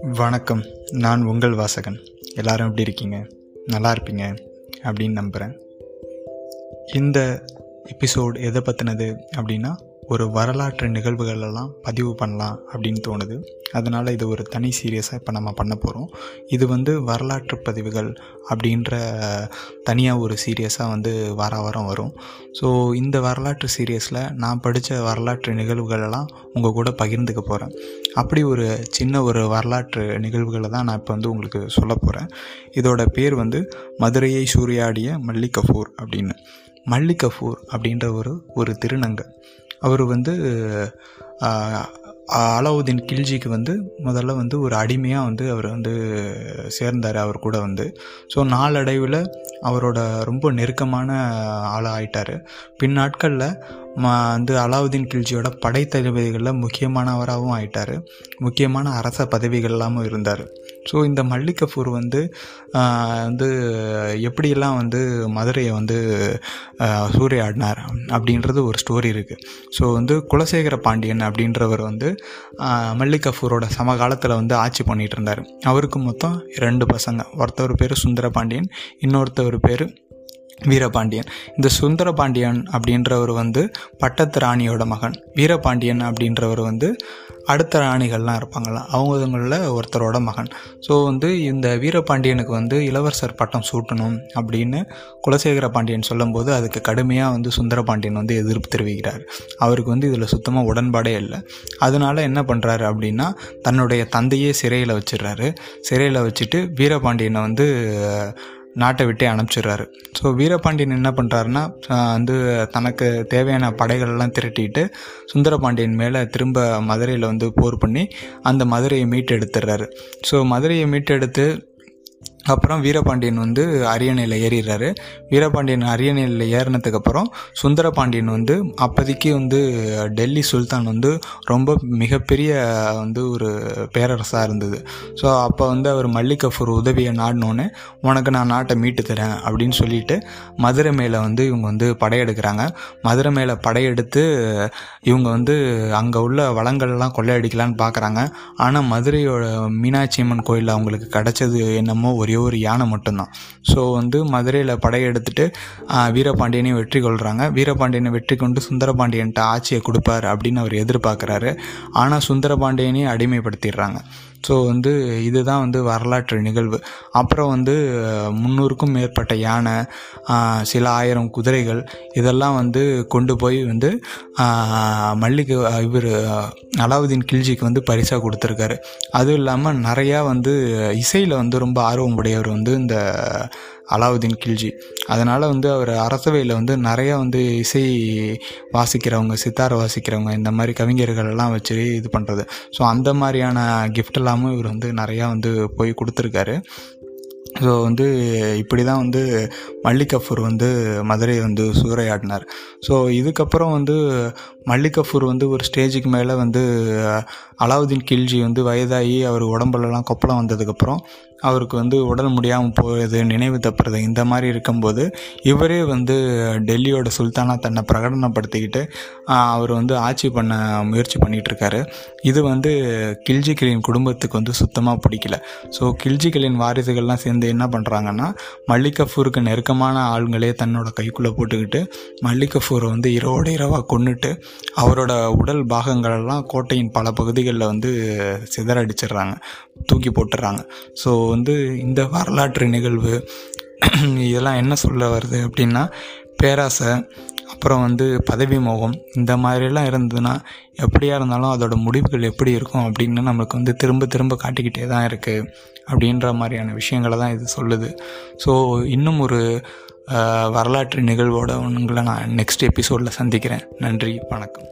வணக்கம். நான் உங்கள் வாசகன். எல்லாரும் எப்படி இருக்கீங்க? நல்லா இருப்பீங்க அப்படின்னு நம்புகிறேன் இந்த எபிசோட் எதை பற்றினது அப்படின்னா ஒரு வரலாற்று நிகழ்வுகளெல்லாம் பதிவு பண்ணலாம் அப்படின்னு தோணுது. அதனால் இது ஒரு தனி சீரியஸாக இப்போ நம்ம பண்ண போகிறோம் இது வந்து வரலாற்று பதிவுகள் அப்படின்ற தனியாக ஒரு சீரியஸாக வந்து வார வாரம் வரும். ஸோ இந்த வரலாற்று சீரியஸில் நான் படித்த வரலாற்று நிகழ்வுகளெல்லாம் உங்கள் கூட பகிர்ந்துக்க போகிறேன் அப்படி ஒரு சின்ன ஒரு வரலாற்று நிகழ்வுகளை தான் நான் இப்போ வந்து உங்களுக்கு சொல்ல போகிறேன் இதோட பேர் வந்து மதுரையை சூறையாடிய மல்லிகபூர் அப்படின்னு. மல்லிகபூர் அப்படின்ற ஒரு ஒரு திருநங்கை. அவர் வந்து அலாவுதீன் கில்ஜிக்கு வந்து முதல்ல வந்து ஒரு அடிமையாக வந்து அவர் வந்து சேர்ந்தார் அவர் கூட வந்து. ஸோ நாளடைவில் அவரோட ரொம்ப நெருக்கமான ஆளாக ஆயிட்டார். பின் நாட்களில் ம வந்து அலாவுதீன் கில்ஜியோட படைத்தளபதிகளில் முக்கியமானவராகவும் ஆயிட்டார். முக்கியமான அரச பதவிகள்லாமும் இருந்தார். ஸோ இந்த மல்லிகப்பூர் வந்து வந்து எப்படியெல்லாம் வந்து மதுரையை வந்து சூறையாடினார் அப்படின்றது ஒரு ஸ்டோரி இருக்குது ஸோ வந்து குலசேகர பாண்டியன் அப்படின்றவர் வந்து மல்லிகப்பூரோட சமகாலத்தில் வந்து ஆட்சி பண்ணிகிட்டு இருந்தார். அவருக்கு மொத்தம் ரெண்டு பசங்க. ஒருத்தவர் பேர் சுந்தர பாண்டியன் இன்னொருத்தவர் பேர் வீரபாண்டியன். இந்த சுந்தர பாண்டியன் அப்படின்றவர் வந்து பட்டத்து ராணியோட மகன். வீரபாண்டியன் அப்படின்றவர் வந்து அடுத்த ராணிகள்லாம் இருப்பாங்களாம் அவங்கவுங்களில் ஒருத்தரோட மகன். ஸோ வந்து இந்த வீரபாண்டியனுக்கு வந்து இளவரசர் பட்டம் சூட்டணும் அப்படின்னு குலசேகர பாண்டியன் சொல்லும்போது அதுக்கு கடுமையாக வந்து சுந்தர பாண்டியன் வந்து எதிர்ப்பு தெரிவிக்கிறார். அவருக்கு வந்து இதில் சுத்தமாக உடன்பாடே இல்லை. அதனால என்ன பண்ணுறாரு அப்படின்னா தன்னுடைய தந்தையே சிறையில் வச்சிடுறாரு. சிறையில் வச்சுட்டு வீரபாண்டியனை வந்து நாட்டை விட்டே அனுப்பிச்சிடுறாரு. ஸோ வீரபாண்டியன் என்ன பண்ணுறாருன்னா வந்து தனக்கு தேவையான படைகளெல்லாம் திரட்டிட்டு சுந்தரபாண்டியன் மேலே திரும்ப மதுரையில் வந்து போர் பண்ணி அந்த மதுரையை மீட்டு எடுத்துடுறாரு ஸோ மதுரையை மீட்டு எடுத்து அப்புறம் வீரபாண்டியன் வந்து அரியணையில் ஏறிடுறாரு. வீரபாண்டியன் அரியணையில் ஏறினதுக்கப்புறம் சுந்தரபாண்டியன் வந்து அப்போதைக்கு வந்து டெல்லி சுல்தான் வந்து ரொம்ப மிகப்பெரிய வந்து ஒரு பேரரசாக இருந்தது. ஸோ அப்போ வந்து அவர் மல்லிகஃபூர் உதவியை நாடினோன்னே உனக்கு நான் நாட்டை மீட்டு தரேன் அப்படின்னு சொல்லிட்டு மதுரை மேலே வந்து இவங்க வந்து படையெடுக்கிறாங்க. மதுரை மேலே படையெடுத்து இவங்க வந்து அங்கே உள்ள வளங்கள்லாம் கொள்ளையடிக்கலான்னு பார்க்குறாங்க ஆனால் மதுரையோட மீனாட்சி அம்மன் கோயிலில் அவங்களுக்கு கிடச்சது என்னமோ ஒரு ஒரு யானை மட்டும்தான். ஸோ வந்து மதுரையில் படையெடுத்துட்டு வீரபாண்டியனையும் வெற்றி கொள்கிறாங்க வீரபாண்டியனை வெற்றி கொண்டு சுந்தரபாண்டியன்ட்ட ஆட்சியை கொடுப்பார் அப்படின்னு அவர் எதிர்பார்க்குறாரு. ஆனால் சுந்தரபாண்டியனையும் அடிமைப்படுத்திடுறாங்க. ஸோ வந்து இதுதான் வந்து வரலாற்று நிகழ்வு. அப்புறம் வந்து முந்நூறுக்கும் மேற்பட்ட யானை சில ஆயிரம் குதிரைகள் இதெல்லாம் வந்து கொண்டு போய் வந்து மல்லிகை இவர் அலாவுதீன் கில்ஜிக்கு வந்து பரிசாக கொடுத்துருக்காரு. அதுவும் இல்லாமல் நிறையா வந்து இசையில் வந்து ரொம்ப ஆர்வம் உடையவர் வந்து இந்த அலாவுதீன் கில்ஜி. அதனால் வந்து அவர் அரசவையில் வந்து நிறையா வந்து இசை வாசிக்கிறவங்க சித்தாரை வாசிக்கிறவங்க இந்த மாதிரி கவிஞர்கள் எல்லாம் வச்சு இது பண்ணுறது ஸோ அந்த மாதிரியான கிஃப்ட் எல்லாமும் இவர் வந்து நிறையா வந்து போய் கொடுத்துருக்காரு. ஸோ வந்து இப்படி தான் வந்து மல்லிகஃபூர் வந்து மதுரையை வந்து சூறையாடினார். ஸோ இதுக்கப்புறம் வந்து மல்லிகஃபூர் வந்து ஒரு ஸ்டேஜுக்கு மேலே வந்து அலாவுதீன் கில்ஜி வந்து வயதாகி அவர் உடம்புலலாம் கொப்பளம் வந்ததுக்கப்புறம் அவருக்கு வந்து உடல் முடியாமல் போகிறது நினைவு தப்புறது இந்த மாதிரி இருக்கும்போது இவரே வந்து டெல்லியோட சுல்தானாக தன்னை பிரகடனப்படுத்திக்கிட்டு அவர் வந்து ஆட்சி பண்ண முயற்சி பண்ணிகிட்ருக்காரு. இது வந்து கில்ஜிகளின் குடும்பத்துக்கு வந்து சுத்தமாக பிடிக்கல. ஸோ கில்ஜிகளின் வாரிசுகள்லாம் சேர்ந்து வந்து என்ன பண்ணுறாங்கன்னா மல்லிகஃபூருக்கு நெருக்கமான ஆளுங்களே தன்னோட கைக்குள்ளே போட்டுக்கிட்டு மல்லிக் வந்து இரவோட இரவாக கொண்டுட்டு அவரோட உடல் பாகங்களெல்லாம் கோட்டையின் பல பகுதிகளில் வந்து சிதறடிச்சிடுறாங்க தூக்கி போட்டுடுறாங்க. ஸோ வந்து இந்த வரலாற்று நிகழ்வு இதெல்லாம் என்ன சொல்ல வருது அப்படின்னா பேராசை அப்புறம் வந்து பதவி மோகம் இந்த மாதிரிலாம் இருந்ததுன்னா எப்படியா இருந்தாலும் அதோட முடிவுகள் எப்படி இருக்கும் அப்படின்னு நம்மளுக்கு வந்து திரும்ப திரும்ப காட்டிக்கிட்டே தான் இருக்குது அப்படின்ற மாதிரியான விஷயங்களை தான் இது சொல்லுது. ஸோ இன்னும் ஒரு வரலாற்று நிகழ்வோட உங்களை நான் நெக்ஸ்ட் எபிசோடில் சந்திக்கிறேன். நன்றி வணக்கம்.